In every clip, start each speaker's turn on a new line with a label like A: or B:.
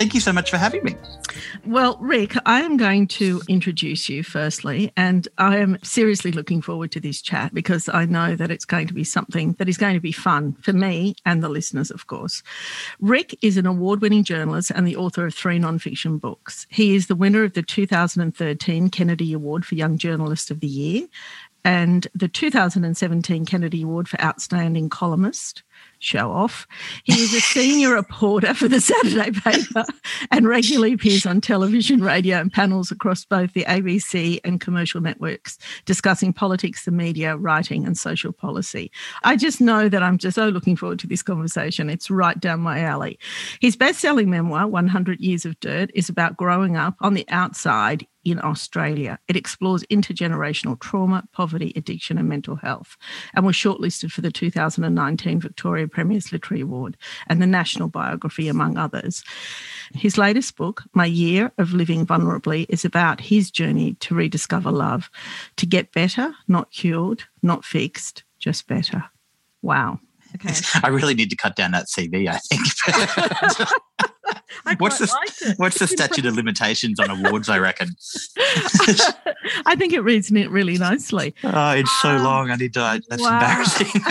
A: Thank you so much for having me.
B: Well, Rick, I am going to introduce you firstly, and I am seriously looking forward to this chat because I know that it's going to be something that is going to be fun for me and the listeners, of course. Rick is an award winning journalist and the author of three nonfiction books. He is the winner of the 2013 Kennedy Award for Young Journalist of the Year and the 2017 Kennedy Award for Outstanding Columnist show off. He is a senior reporter for the Saturday paper and regularly appears on television, radio, and panels across both the ABC and commercial networks discussing politics, the media, writing, and social policy. I just know that I'm just so looking forward to this conversation. It's right down my alley. His best selling memoir, 100 Years of Dirt, is about growing up on the outside in Australia. It explores intergenerational trauma, poverty, addiction, and mental health, and was shortlisted for the 2019 Victoria Premier's Literary Award and the National Biography, among others. His latest book, My Year of Living Vulnerably, is about his journey to rediscover love, to get better, not cured, not fixed, just better. Wow.
A: Okay. I really need to cut down that CV, I think. what's the what's the statute of limitations on awards? I reckon.
B: I think it reads it really nicely.
A: Oh, it's so um, long. I need to. That's wow. embarrassing.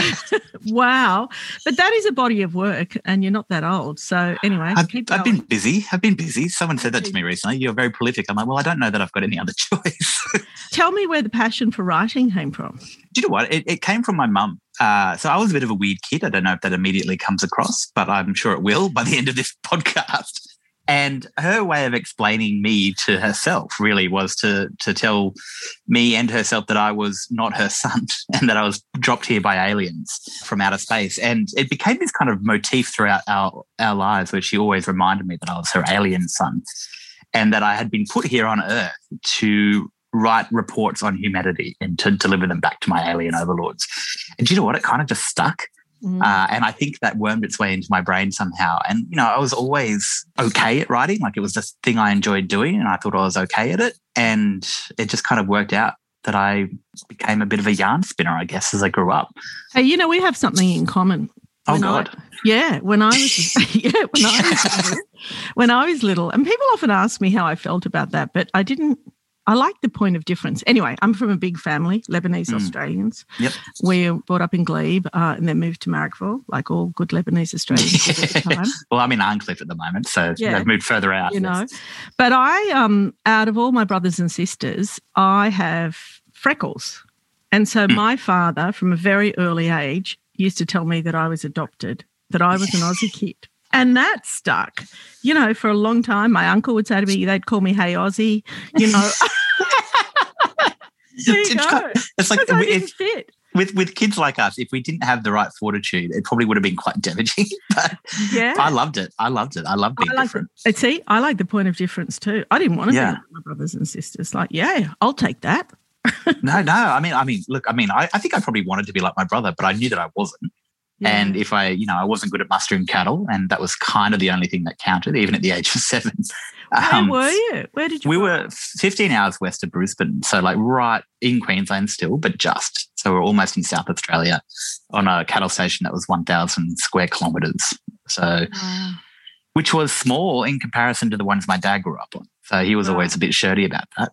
B: wow, but that is a body of work, and you're not that old. So anyway,
A: I've, I've been busy. I've been busy. Someone said that to me recently. You're very prolific. I'm like, well, I don't know that I've got any other choice.
B: Tell me where the passion for writing came from.
A: Do you know what? It, it came from my mum. Uh, so I was a bit of a weird kid. I don't know if that immediately comes across, but I'm sure it will by the end of this podcast. And her way of explaining me to herself really was to to tell me and herself that I was not her son and that I was dropped here by aliens from outer space. And it became this kind of motif throughout our, our lives where she always reminded me that I was her alien son and that I had been put here on Earth to write reports on humanity and to deliver them back to my alien overlords. And do you know what? It kind of just stuck. Mm. Uh, and I think that wormed its way into my brain somehow. And, you know, I was always okay at writing. Like it was this thing I enjoyed doing and I thought I was okay at it. And it just kind of worked out that I became a bit of a yarn spinner, I guess, as I grew up.
B: Hey, you know, we have something in common.
A: Oh God!
B: I, yeah, when I was yeah when I was little, when I was little, and people often ask me how I felt about that, but I didn't I like the point of difference. Anyway, I'm from a big family, Lebanese mm. Australians.
A: Yep.
B: We were brought up in Glebe uh, and then moved to Marrickville, like all good Lebanese Australians at the time.
A: well, I'm in Arncliffe at the moment, so yeah. they've moved further out.
B: You know, but I, um, out of all my brothers and sisters, I have freckles. And so mm. my father, from a very early age, used to tell me that I was adopted, that I was an Aussie kid. And that stuck, you know, for a long time. My uncle would say to me, they'd call me Hey Aussie, you know. you go. It's like I didn't fit.
A: With with kids like us, if we didn't have the right fortitude, it probably would have been quite damaging. but yeah, I loved it. I loved it. I loved being I different.
B: It. See, I like the point of difference too. I didn't want to yeah. be like my brothers and sisters. Like, yeah, I'll take that.
A: no, no. I mean, I mean, look. I mean, I, I think I probably wanted to be like my brother, but I knew that I wasn't. Yeah. And if I, you know, I wasn't good at mustering cattle, and that was kind of the only thing that counted, even at the age of seven.
B: Um, Where were you? Where did you?
A: We were 15 hours west of Brisbane, so like right in Queensland still, but just. So we're almost in South Australia on a cattle station that was 1,000 square kilometres. So, wow. which was small in comparison to the ones my dad grew up on. So he was always a bit shirty about that.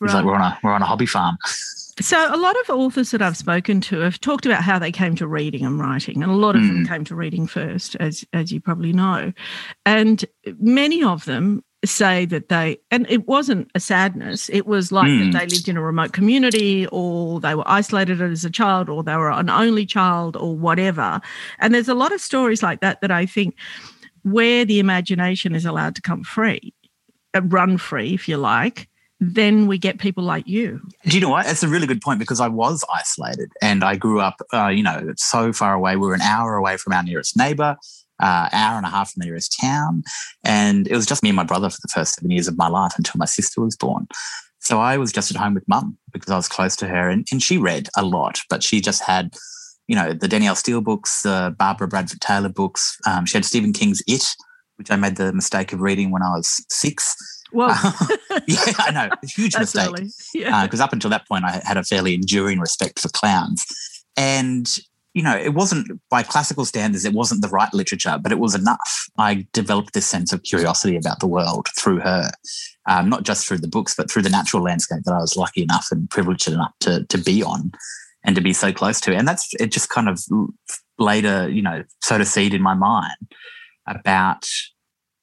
A: He's right. like, we're on a we're on a hobby farm.
B: So, a lot of authors that I've spoken to have talked about how they came to reading and writing, and a lot of mm. them came to reading first, as as you probably know, and many of them say that they, and it wasn't a sadness, it was like
A: Mm.
B: that they lived in a remote community or they were isolated as a child or they were an only child or whatever. And there's a lot of stories like that that I think where the imagination is allowed to come free, uh, run free, if you like, then we get people like you.
A: Do you know what? It's a really good point because I was isolated and I grew up, uh, you know, so far away. We were an hour away from our nearest neighbor, uh, hour and a half from the nearest town. And it was just me and my brother for the first seven years of my life until my sister was born. So I was just at home with mum because I was close to her and, and she read a lot, but she just had, you know, the Danielle Steel books, the Barbara Bradford Taylor books. Um, she had Stephen King's It, which I made the mistake of reading when I was six.
B: Well,
A: yeah, I know. A huge
B: that's
A: mistake
B: early. Yeah.
A: because up until that point I had a fairly enduring respect for clowns. And, you know, it wasn't by classical standards, it wasn't the right literature, but it was enough. I developed this sense of curiosity about the world through her, um, not just through the books, but through the natural landscape that I was lucky enough and privileged enough to, to be on and to be so close to. And that's, it just kind of later, you know, sowed a seed in my mind about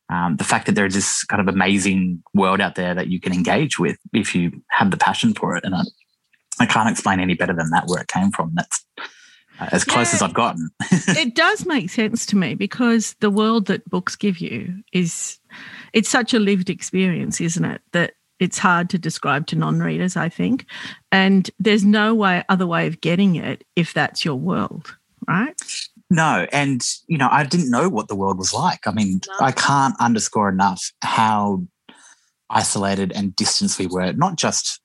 A: um, the fact that there's this kind of amazing world out there that you can engage with if you have the passion for it. And I, I can't explain any better than that where it came from. That's uh, as close
B: Yeah.
A: as I've gotten.
B: it does make sense to me because the world that books give you is it's such a lived experience isn't it that it's hard to describe to non-readers i think and there's no way other way of getting it if that's your world right
A: No, and you know, I didn't know what the world was like. I mean,
B: No.
A: I can't underscore enough how isolated and distant we were, not just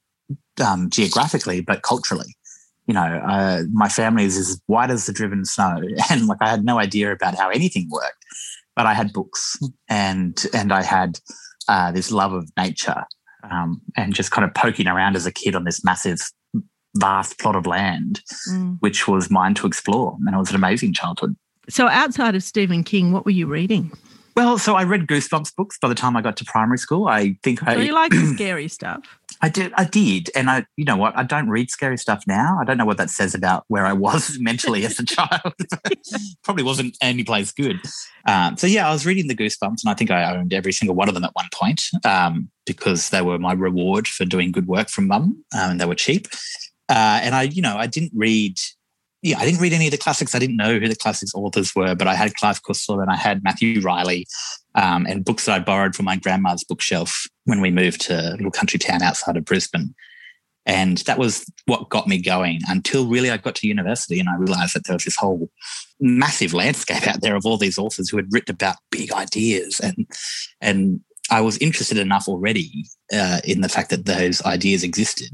A: um, geographically, but culturally. You know, uh, my family is as white as the driven snow, and like I had no idea about how anything worked. But I had books, and and I had uh, this love of nature, um, and just kind of poking around as a kid on this massive, vast plot of land
B: Mm.
A: which was mine to explore. And it was an amazing childhood.
B: so outside of stephen king what were you reading
A: Well, so I read Goosebumps books by the time I got to primary school. I think
B: so
A: I,
B: you like the scary stuff
A: I did, I did, and I, you know what? I don't read scary stuff now. I don't know what that says about where I was mentally as a child. Probably wasn't any place good. Um, so yeah, I was reading the Goosebumps, and I think I owned every single one of them at one point um, because they were my reward for doing good work from mum, um, and they were cheap. Uh, and I, you know, I didn't read. Yeah, I didn't read any of the classics. I didn't know who the classics authors were, but I had Clive Cussler and I had Matthew Reilly, um, and books that I borrowed from my grandma's bookshelf when we moved to a little country town outside of Brisbane. And that was what got me going until really I got to university and I realized that there was this whole massive landscape out there of all these authors who had written about big ideas. And, and I was interested enough already uh, in the fact that those ideas existed.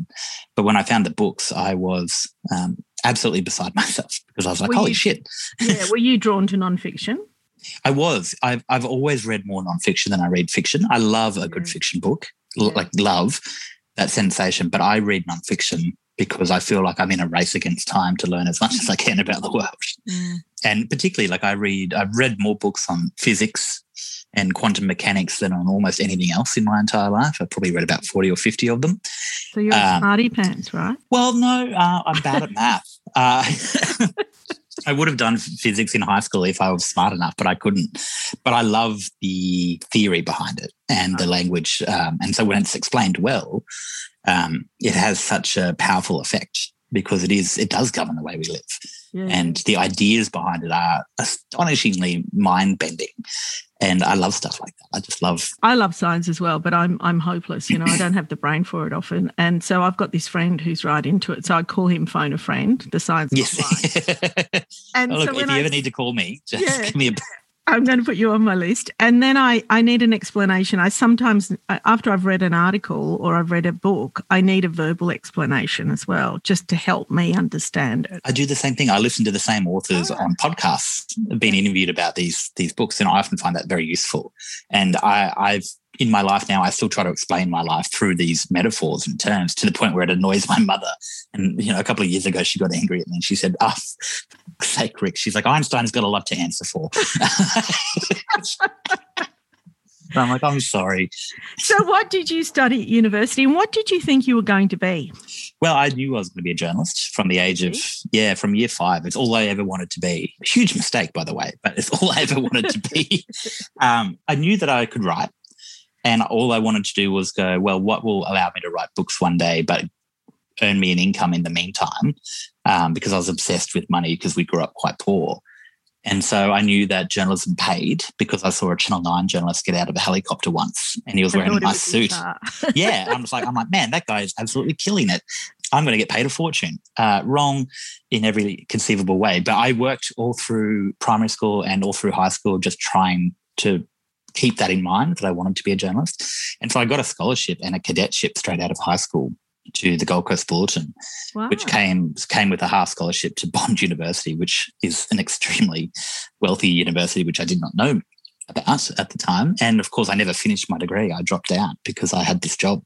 A: But when I found the books, I was um, absolutely beside myself because I was like,
B: Were
A: holy
B: you-
A: shit.
B: yeah were you drawn to nonfiction
A: I was. I've I've always read more nonfiction than I read fiction. I love a good
B: Yeah.
A: fiction book,
B: Yeah.
A: like love that sensation. But I read nonfiction because I feel like I'm in a race against time to learn as much as I can about the world. And particularly, like I read, I've read more books on physics and quantum mechanics than on almost anything else in my entire life. I've probably read about forty or fifty of them.
B: so you're a
A: Um,
B: smarty pants right
A: Well, no, uh, I'm bad at math. Uh, I would have done physics in high school if I was smart enough, but I couldn't. But I love the theory behind it and the language. Um, and so when it's explained well, um, it has such a powerful effect because it is it does govern the way we live
B: yeah
A: and the ideas behind it are astonishingly mind bending and i love stuff like that i just love
B: I love science as well, but I'm I'm hopeless. You know, I don't have the brain for it often, and so I've got this friend who's right into it. So I call him phone a friend, the science.
A: yes.
B: And
A: Oh, look,
B: so
A: if you
B: I,
A: ever need to call me, just
B: Yeah.
A: give me a.
B: I'm going to put you on my list, and then I I need an explanation. I sometimes after I've read an article or I've read a book, I need a verbal explanation as well, just to help me understand it.
A: I do the same thing. I listen to the same authors
B: Oh.
A: on podcasts, being interviewed about these these books, and I often find that very useful. And I, I've in my life now, I still try to explain my life through these metaphors and terms to the point where it annoys my mother. And you know, a couple of years ago, she got angry at me and she said, "Ah, for sake, Rick." She's like, "Einstein's got a lot to answer for." So I'm like, I'm sorry.
B: So, what did you study at university, and what did you think you were going to be?
A: Well, I knew I was going to be a journalist from the age of, yeah, from year five. It's all I ever wanted to be. Huge mistake, by the way, but it's all I ever wanted to be. Um, I knew that I could write. And all I wanted to do was go, well, what will allow me to write books one day, but earn me an income in the meantime? Um, because I was obsessed with money because we grew up quite poor. And so I knew that journalism paid because I saw a Channel 9 journalist get out of a helicopter once and he was wearing a nice suit. yeah. I'm just like, I'm like, man, that guy is absolutely killing it. I'm going to get paid a fortune. Uh, wrong in every conceivable way. But I worked all through primary school and all through high school just trying to keep that in mind that I wanted to be a journalist. And so I got a scholarship and a cadetship straight out of high school to the Gold Coast Bulletin, wow. which came came with a half scholarship to Bond University, which is an extremely wealthy university, which I did not know about at the time. And of course, I never finished my degree. I dropped out because I had this job.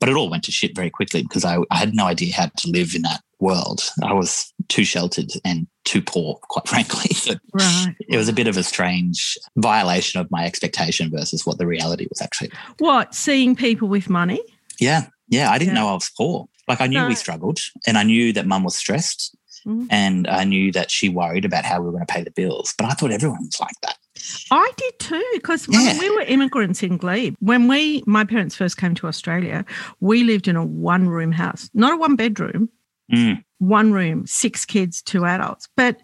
A: But it all went to shit very quickly because I, I had no idea how to live in that world. I was too sheltered and too poor, quite frankly. So right. It was a bit of a strange violation of my expectation versus what the reality was actually.
B: What, seeing people with money?
A: Yeah. Yeah. I didn't yeah. know I was poor. Like I knew no. we struggled and I knew that mum was stressed mm. and I knew that she worried about how we were going to pay the bills. But I thought everyone was like that.
B: I did too, because yeah. when we were immigrants in Glebe, when we, my parents first came to Australia, we lived in a one room house, not a one bedroom, mm. one room, six kids, two adults. But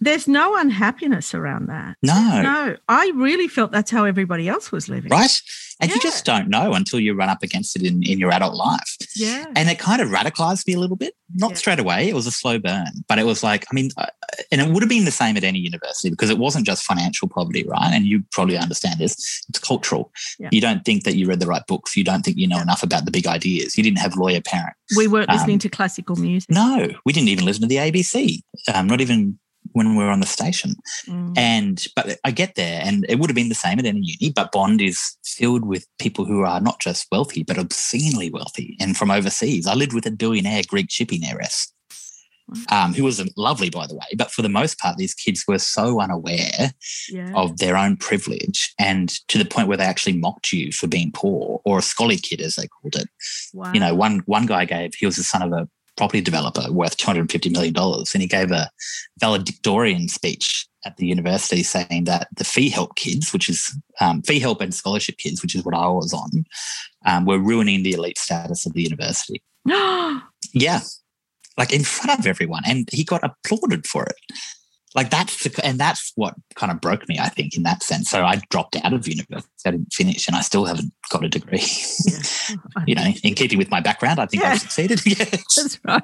B: there's no unhappiness around that.
A: No.
B: No. I really felt that's how everybody else was living.
A: Right. And yeah. you just don't know until you run up against it in, in your adult life.
B: Yeah.
A: And it kind of radicalized me a little bit. Not yeah. straight away. It was a slow burn, but it was like, I mean, and it would have been the same at any university because it wasn't just financial poverty, right? And you probably understand this. It's cultural. Yeah. You don't think that you read the right books. You don't think you know enough about the big ideas. You didn't have lawyer parents.
B: We weren't um, listening to classical music.
A: No, we didn't even listen to the ABC. Um, not even when we were on the station. Mm. And but I get there, and it would have been the same at any uni. But Bond is filled with people who are not just wealthy, but obscenely wealthy, and from overseas. I lived with a billionaire Greek shipping heiress. Um, who was lovely, by the way. But for the most part, these kids were so unaware yeah. of their own privilege and to the point where they actually mocked you for being poor or a scully kid, as they called it. Wow. You know, one one guy gave, he was the son of a property developer worth $250 million. And he gave a valedictorian speech at the university saying that the fee help kids, which is um, fee help and scholarship kids, which is what I was on, um, were ruining the elite status of the university. yeah. Like in front of everyone. And he got applauded for it like that's the, and that's what kind of broke me, I think, in that sense. So I dropped out of university. I didn't finish, and I still haven't got a degree. Yeah. you know, in keeping with my background, I think yeah. I've succeeded.
B: That's right.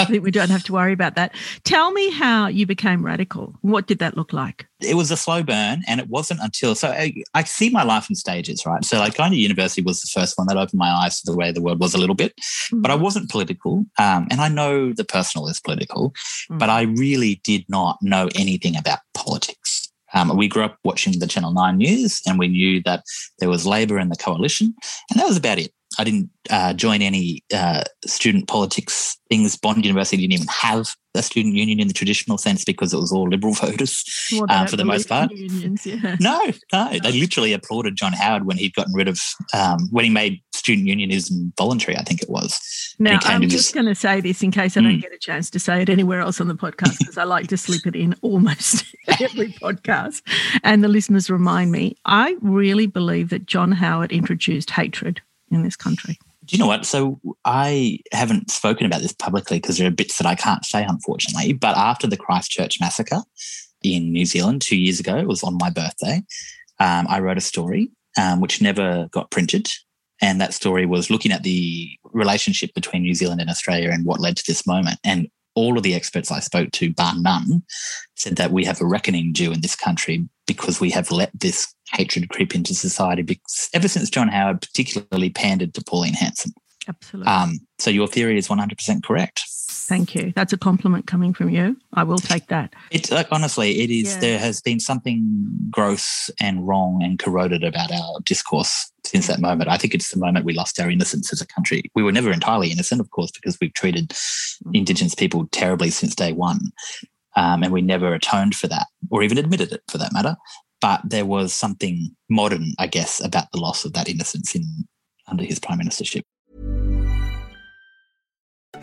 B: I think we don't have to worry about that. Tell me how you became radical. What did that look like?
A: It was a slow burn, and it wasn't until so I, I see my life in stages, right? So, like going to university was the first one that opened my eyes to the way the world was a little bit, mm-hmm. but I wasn't political, um, and I know the personal is political, mm-hmm. but I really did not know anything about politics. Um, we grew up watching the Channel 9 news and we knew that there was Labor in the coalition, and that was about it. I didn't uh, join any uh, student politics things. Bond University didn't even have a student union in the traditional sense because it was all liberal voters well, um, for the most part. Unions, yeah. No, no, they literally applauded John Howard when he'd gotten rid of um, when he made student unionism voluntary. I think it was.
B: Now I'm just his... going to say this in case I don't mm. get a chance to say it anywhere else on the podcast because I like to slip it in almost every podcast, and the listeners remind me. I really believe that John Howard introduced hatred in this country.
A: Do you know what? So I haven't spoken about this publicly because there are bits that I can't say, unfortunately. But after the Christchurch massacre in New Zealand two years ago, it was on my birthday. Um, I wrote a story um, which never got printed. And that story was looking at the relationship between New Zealand and Australia and what led to this moment. And all of the experts I spoke to, bar none, said that we have a reckoning due in this country because we have let this hatred creep into society because ever since John Howard particularly pandered to Pauline Hanson.
B: Absolutely.
A: Um, so your theory is 100% correct.
B: Thank you. That's a compliment coming from you. I will take that.
A: It's like honestly, it is. Yeah. There has been something gross and wrong and corroded about our discourse since that moment. I think it's the moment we lost our innocence as a country. We were never entirely innocent, of course, because we've treated mm-hmm. Indigenous people terribly since day one, um, and we never atoned for that or even admitted it, for that matter. But there was something modern, I guess, about the loss of that innocence in under his prime ministership.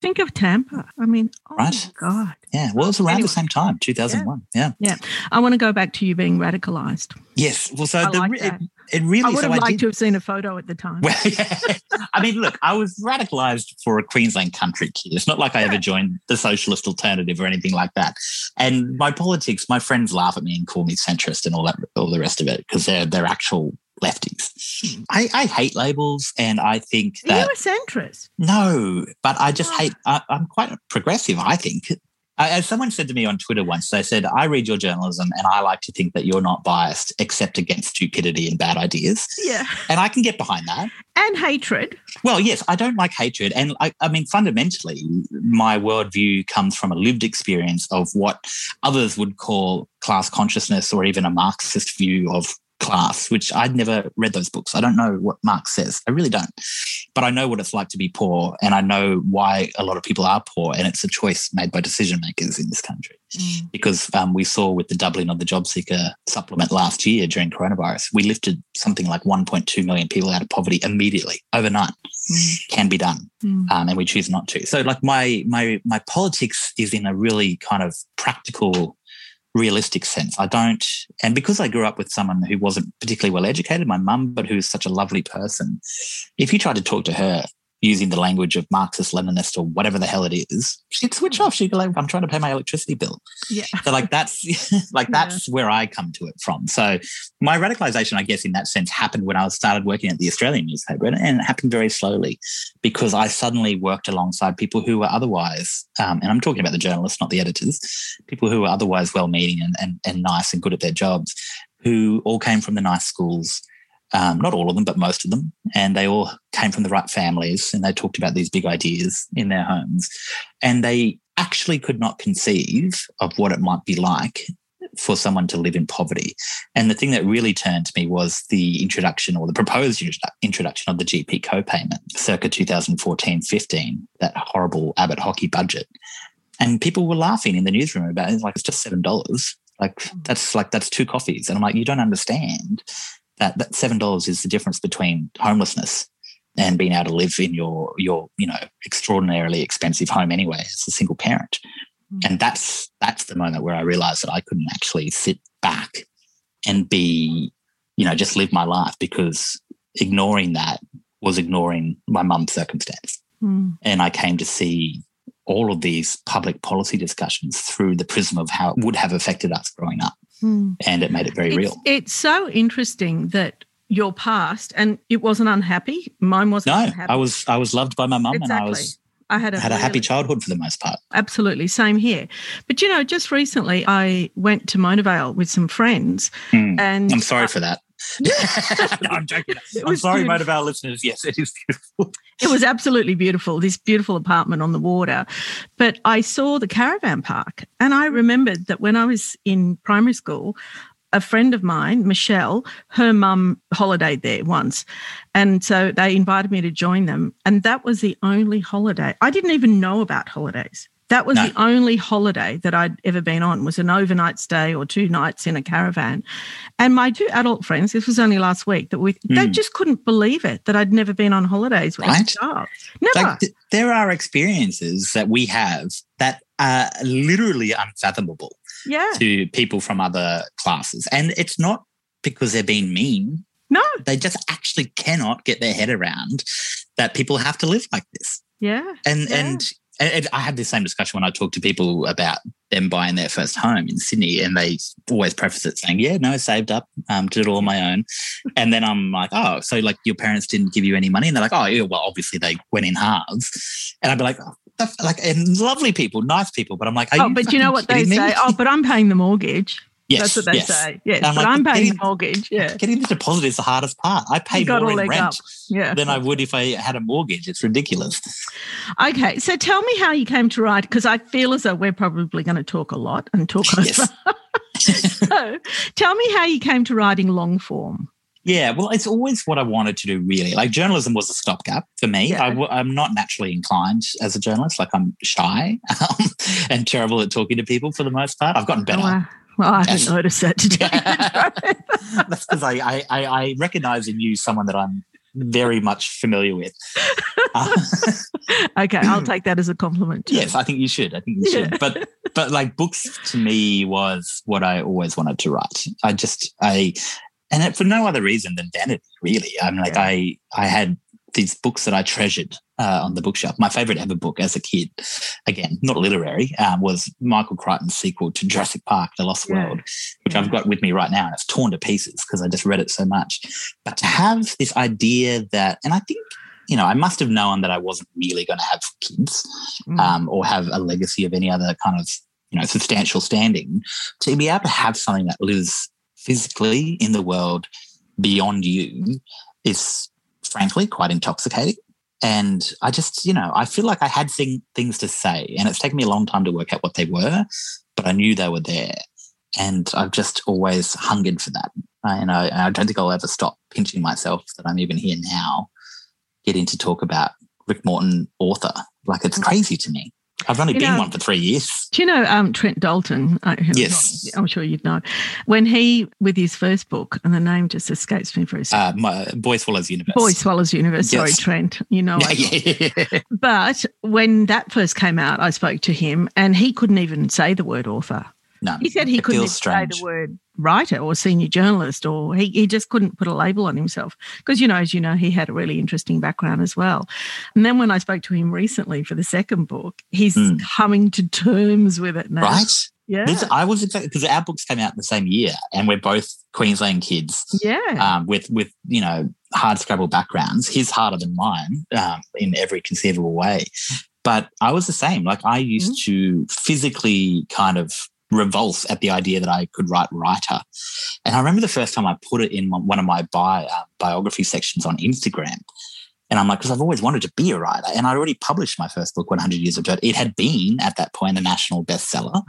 B: Think of Tampa. I mean, oh
A: Right.
B: my God.
A: Yeah. Well, it was around
B: Anyway.
A: the same time, 2001. Yeah.
B: Yeah. I want to go back to you being radicalized.
A: Yes. Well, so
B: I
A: the,
B: like
A: it, it really,
B: I would
A: so
B: have liked
A: did,
B: to have seen a photo at the time.
A: Well, yeah. I mean, look, I was radicalized for a Queensland country kid. It's not like I ever joined the socialist alternative or anything like that. And my politics, my friends laugh at me and call me centrist and all that, all the rest of it because they're they're actual lefties. I, I hate labels, and I think
B: Are you
A: that
B: a centrist?
A: no, but I just
B: Oh.
A: hate. I, I'm quite progressive. I think. As someone said to me on Twitter once, they said, I read your journalism and I like to think that you're not biased except against stupidity and bad ideas.
B: Yeah.
A: And I can get behind that.
B: And hatred.
A: Well, yes, I don't like hatred. And I, I mean, fundamentally, my worldview comes from a lived experience of what others would call class consciousness or even a Marxist view of class, which I'd never read those books. I don't know what Marx says. I really don't. But I know what it's like to be poor and I know why a lot of people are poor. And it's a choice made by decision makers in this country because um, we saw with the doubling of the job seeker supplement last year during coronavirus, we lifted something like 1.2 million people out of poverty immediately, overnight. Can be done,
B: Mm.
A: um, and we choose not to. So, like my my my politics is in a really kind of practical, realistic sense. I don't, and because I grew up with someone who wasn't particularly well educated, my mum, but who's such a lovely person. If you tried to talk to her using the language of Marxist Leninist or whatever the hell it is, she'd switch off. She'd be like, "I'm trying to pay my electricity bill."
B: Yeah.
A: So like that's like
B: Yeah.
A: that's where I come to it from. So my radicalization, I guess, in that sense, happened when I started working at the Australian newspaper, and, it happened very slowly because I suddenly worked alongside people who were otherwise, um, and I'm talking about the journalists, not the editors, people who were otherwise well-meaning and, and and nice and good at their jobs, who all came from the nice schools. Um, not all of them, but most of them. And they all came from the right families and they talked about these big ideas in their homes. And they actually could not conceive of what it might be like for someone to live in poverty. And the thing that really turned to me was the introduction or the proposed introduction of the GP copayment circa 2014 15, that horrible Abbott Hockey budget. And people were laughing in the newsroom about it. It's like, it's just $7. Like, that's like, that's two coffees. And I'm like, you don't understand that, that $7 is the difference between homelessness and being able to live in your your you know extraordinarily expensive home anyway as a single parent. And that's that's the moment where i realized that i couldn't actually sit back and be you know just live my life because ignoring that was ignoring my mum's circumstance.
B: Mm.
A: and i came to see all of these public policy discussions through the prism of how it would have affected us growing up
B: Mm.
A: and it made it very
B: It's,
A: real
B: it's so interesting that your past, and it wasn't unhappy. Mine wasn't
A: no
B: unhappy.
A: i was i was loved by my mum and i was
B: I had a,
A: had a happy childhood for the most part
B: Absolutely, same here. But you know, just recently I went to Mona Vale with some friends,
A: Mm.
B: and
A: I'm sorry for that. no, I'm joking. I'm sorry,
B: beautiful.
A: Mona Vale listeners. Yes, it is beautiful.
B: It was absolutely beautiful, this beautiful apartment on the water. But I saw the caravan park and I remembered that when I was in primary school, a friend of mine, Michelle, her mum holidayed there once. And so they invited me to join them. And that was the only holiday. I didn't even know about holidays. That was
A: No.
B: the only holiday that I'd ever been on was an overnight stay or two nights in a caravan. And my two adult friends, this was only last week, that we they
A: Mm.
B: just couldn't believe it that I'd never been on holidays with
A: Right.
B: a child. Never.
A: Like th- there are experiences that we have that are literally unfathomable
B: yeah.
A: to people from other classes, and it's not because they're being mean.
B: No.
A: They just actually cannot get their head around that people have to live like this.
B: Yeah.
A: and
B: Yeah.
A: and and I had the same discussion when I talk to people about them buying their first home in Sydney, and they always preface it saying, "Yeah, no, saved up, um, did it all on my own." And then I'm like, "Oh, so like your parents didn't give you any money?" And they're like, "Oh, yeah, well, obviously they went in halves." And I'd be like, oh, that's like, and lovely people, nice people, but I'm like,
B: Oh,
A: you
B: but you know what they
A: me?
B: say? Oh, but I'm paying the mortgage.
A: Yes,
B: That's what they
A: yes.
B: say. Yes,
A: And I'm
B: but
A: like,
B: I'm paying the mortgage. Yeah.
A: Getting the deposit is the hardest part. I pay more in
B: up.
A: rent
B: Yeah.
A: than I would if I had a mortgage. It's ridiculous.
B: Okay, so tell me how you came to write because I feel as though we're probably going to talk a lot and talk
A: Yes.
B: over. so, tell me how you came to writing long form.
A: Yeah, well, it's always what I wanted to do, really. Like journalism was a stopgap for me.
B: Yeah.
A: I w- I'm not naturally inclined as a journalist. Like I'm shy um, and terrible at talking to people for the most part. I've gotten better.
B: Oh, wow. Well, I haven't
A: Yes.
B: noticed that today.
A: That's because I, I, I, I recognize in you someone that I'm very much familiar with. Uh,
B: okay, I'll take that as a compliment. Too.
A: yes, I think you should. I think you should.
B: Yeah.
A: But but like books to me was what I always wanted to write. I just I and it, for no other reason than vanity, really. I'm like
B: Yeah.
A: I I had these books that I treasured uh, on the bookshelf. My favorite ever book as a kid, again, not literary, um, was Michael Crichton's sequel to Jurassic Park: The Lost
B: Yeah.
A: World, which
B: Yeah.
A: I've got with me right now, and it's torn to pieces because I just read it so much. But to have this idea that, and I think. You know, I must have known that I wasn't really going to have kids
B: Mm.
A: um, or have a legacy of any other kind of you know substantial standing to be able to have something that lives physically in the world beyond you is frankly quite intoxicating. And i just you know i feel like i had thing, things to say and it's taken me a long time to work out what they were but i knew they were there. And i've just always hungered for that. I, and I, I don't think i'll ever stop pinching myself that i'm even here now getting to talk about rick morton author. Like it's mm. crazy to me i've only
B: You
A: been
B: know-
A: one for three years
B: Do you know um, Trent Dalton?
A: Yes.
B: I'm sure you'd know. When he, with his first book, and the name just escapes me for a second.
A: uh, my boy swallows universe
B: Boy Swallows Universe. Sorry, Trent. You know,
A: yeah.
B: But when that first came out, I spoke to him and he couldn't even say the word author.
A: No
B: He said he couldn't say the word writer or senior journalist, or he, he just couldn't put a label on himself. Because, you know, as you know, he had a really interesting background as well. And then when I spoke to him recently for the second book, he's
A: Mm.
B: coming to terms with it now.
A: right
B: Yeah.
A: This, I was exactly because our books came out in the same year, and we're both Queensland kids
B: yeah.
A: um, with with you know hard scrabble backgrounds. His harder than mine um, in every conceivable way, but I was the same. Like I used to physically kind of revulse at the idea that I could write writer, and I remember the first time I put it in one of my bi- uh, biography sections on Instagram. And I'm like, because I've always wanted to be a writer. And I already published my first book, 100 Years of Dirt. It had been at that point a national bestseller.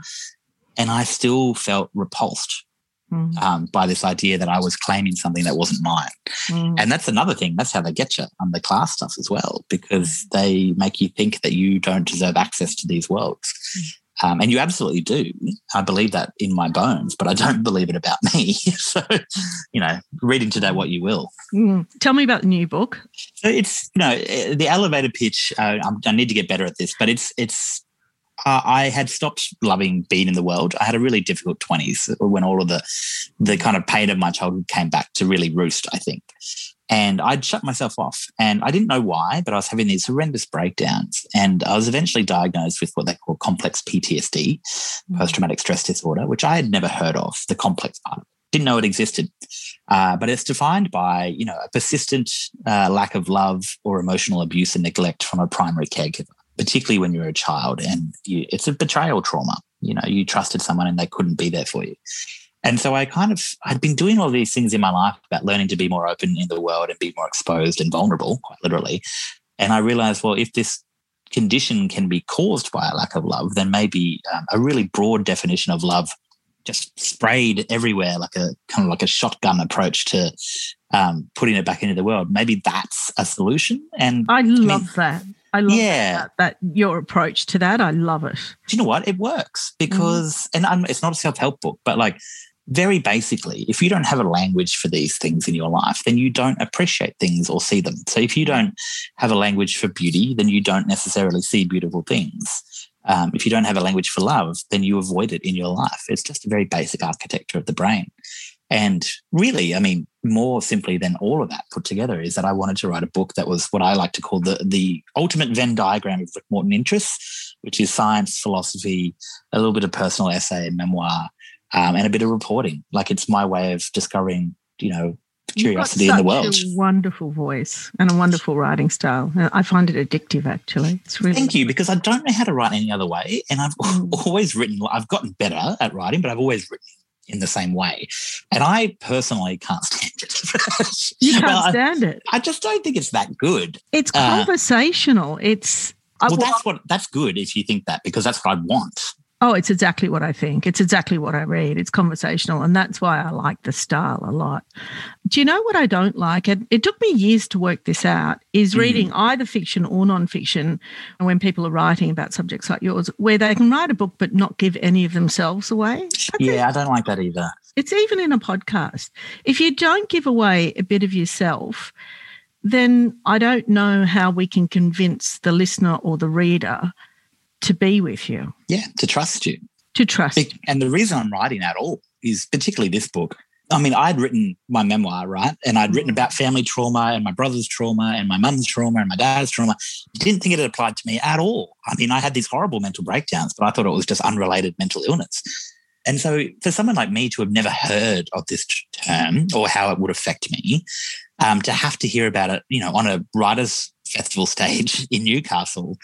A: And I still felt repulsed
B: Mm,
A: um, by this idea that I was claiming something that wasn't mine.
B: mm.
A: And that's another thing. That's how they get you on the class stuff as well, because they make you think that you don't deserve access to these worlds. Um, and you absolutely do. I believe that in my bones, but I don't believe it about me. so, you know, read into that what you will.
B: Mm. Tell me about the new book.
A: So it's you know eh, the elevator pitch. Uh, I'm, I need to get better at this, but it's it's. Uh, I had stopped loving being in the world. I had a really difficult twenties when all of the the kind of pain of my childhood came back to really roost. I think, and I'd shut myself off, and I didn't know why, but I was having these horrendous breakdowns, and I was eventually diagnosed with what they call complex PTSD, post traumatic stress disorder, which I had never heard of. The complex part. Didn't know it existed. Uh, but it's defined by you know a persistent uh, lack of love or emotional abuse and neglect from a primary caregiver, particularly when you're a child, and you, it's a betrayal trauma. You know, you trusted someone and they couldn't be there for you. And so I kind of I'd been doing all these things in my life about learning to be more open in the world and be more exposed and vulnerable, quite literally. And I realized, well, if this condition can be caused by a lack of love, then maybe um, a really broad definition of love just sprayed everywhere like a kind of like a shotgun approach to um, putting it back into the world. Maybe that's a solution. And
B: I love that. I love
A: Yeah.
B: that, that your approach to that. I love it.
A: do you know what? It works because, and I'm, it's not a self help book, but like very basically, if you don't have a language for these things in your life, then you don't appreciate things or see them. So if you don't have a language for beauty, then you don't necessarily see beautiful things. Um, if you don't have a language for love, then you avoid it in your life. It's just a very basic architecture of the brain. And really, I mean, more simply than all of that put together is that I wanted to write a book that was what I like to call the the ultimate Venn diagram of Rick Morton interests, which is science, philosophy, a little bit of personal essay and memoir, um, and a bit of reporting. Like it's my way of discovering, you know, curiosity in the world.
B: A wonderful voice and a wonderful writing style. I find it addictive. Actually, it's really.
A: Thank you, because I don't know how to write any other way, and I've mm. always written. I've gotten better at writing, but I've always written in the same way. And I personally can't stand
B: it. you can't well, stand
A: I,
B: it.
A: I just don't think it's that good.
B: It's uh, conversational. Uh, it's
A: well, that's what that's good if you think that because that's what I want.
B: Oh, it's exactly what I think. It's exactly what I read. It's conversational. And that's why I like the style a lot. Do you know what I don't like? It, it took me years to work this out is mm. reading either fiction or nonfiction And when people are writing about subjects like yours, where they can write a book but not give any of themselves away.
A: I yeah, I don't like that either.
B: It's even in a podcast. If you don't give away a bit of yourself, then I don't know how we can convince the listener or the reader to be with you.
A: Yeah, to trust you.
B: To trust.
A: And the reason I'm writing at all is particularly this book. I mean, I'd written my memoir, right? And I'd written mm. about family trauma and my brother's trauma and my mum's trauma and my dad's trauma. Didn't think it had applied to me at all. I mean, I had these horrible mental breakdowns, but I thought it was just unrelated mental illness. And so, for someone like me to have never heard of this term or how it would affect me, um, to have to hear about it, you know, on a writers' festival stage in Newcastle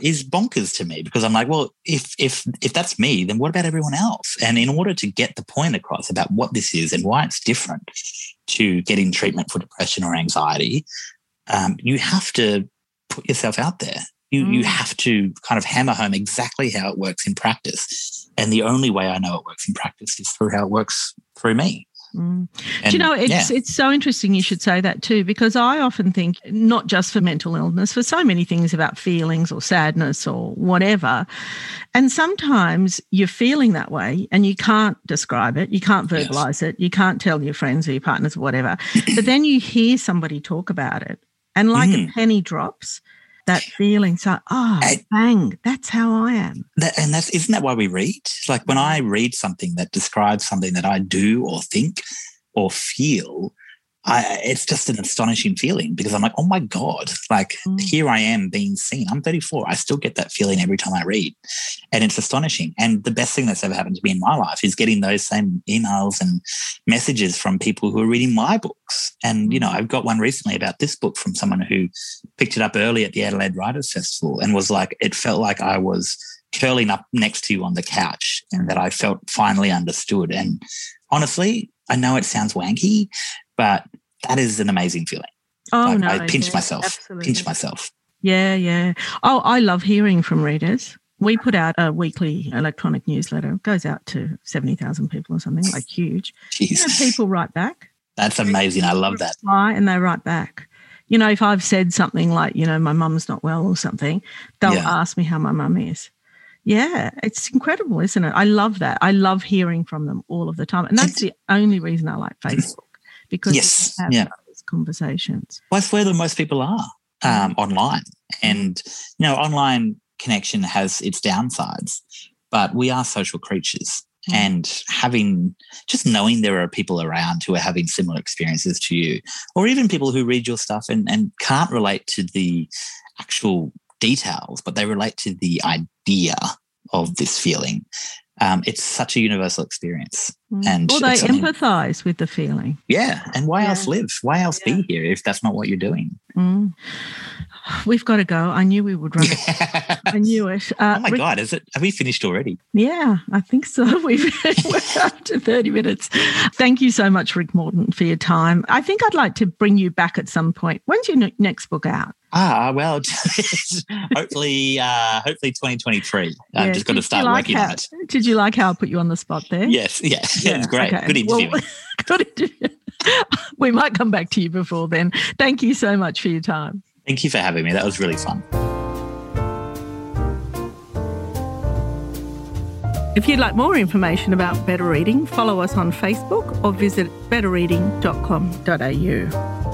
A: is bonkers to me because I'm like, well, if if if that's me, then what about everyone else? And in order to get the point across about what this is and why it's different to getting treatment for depression or anxiety, um, you have to put yourself out there. You mm. you have to kind of hammer home exactly how it works in practice. And the only way I know it works in practice is through how it works through me.
B: Mm. Do you know, it's yeah. it's so interesting you should say that too, because I often think not just for mental illness, for so many things about feelings or sadness or whatever. And sometimes you're feeling that way and you can't describe it, you can't verbalize yes. it, you can't tell your friends or your partners or whatever. but then you hear somebody talk about it. And like mm. a penny drops, that feeling. So, oh, I, bang, that's how I am.
A: That, and that's isn't that why we read? Like when I read something that describes something that I do or think or feel, I, it's just an astonishing feeling because I'm like, oh my God, like mm. here I am being seen. I'm 34. I still get that feeling every time I read. And it's astonishing. And the best thing that's ever happened to me in my life is getting those same emails and messages from people who are reading my books. And, you know, mm. I've got one recently about this book from someone who picked it up early at the Adelaide Writers Festival and was like, it felt like I was curling up next to you on the couch and that I felt finally understood. And honestly, I know it sounds wanky, but that is an amazing feeling.
B: Oh like, no,
A: I pinch yeah, myself, absolutely. pinch myself.
B: Yeah, yeah. Oh, I love hearing from readers. We put out a weekly electronic newsletter. It goes out to seventy thousand people or something, like huge.
A: You
B: know, people write back.
A: That's amazing. I love that.
B: And they write back. You know, if I've said something like, you know, my mum's not well or something, they'll yeah. ask me how my mum is. Yeah, it's incredible, isn't it? I love that. I love hearing from them all of the time. And that's the only reason I like Facebook because
A: yes, yeah.
B: conversations.
A: Well, that's where the most people are um, mm. online. And, you know, online connection has its downsides, but we are social creatures. Mm. And having just knowing there are people around who are having similar experiences to you, or even people who read your stuff and, and can't relate to the actual details, but they relate to the idea of this feeling. Um, it's such a universal experience.
B: Mm. And or they empathize with the feeling.
A: Yeah. And why yeah. else live? Why else yeah. be here if that's not what you're doing?
B: Mm. We've got to go. I knew we would run. I knew it.
A: Uh, oh my Rick, God, is it? Have we finished already?
B: Yeah, I think so. We've we're up to 30 minutes. Thank you so much, Rick Morton, for your time. I think I'd like to bring you back at some point. When's your next book out?
A: Ah, well, hopefully, uh, hopefully 2023. I've just got to start like working
B: how,
A: on it.
B: Did you like how I put you on the spot there?
A: Yes, yes, yeah, it's great. Okay. Good interview. Well, good interview.
B: we might come back to you before then. Thank you so much for your time.
A: Thank you for having me. That was really fun.
B: If you'd like more information about better reading, follow us on Facebook or visit betterreading.com.au.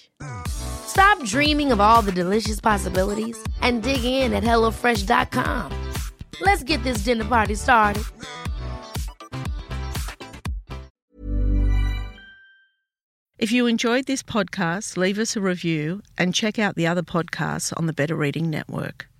C: Stop dreaming of all the delicious possibilities and dig in at HelloFresh.com. Let's get this dinner party started.
B: If you enjoyed this podcast, leave us a review and check out the other podcasts on the Better Reading Network.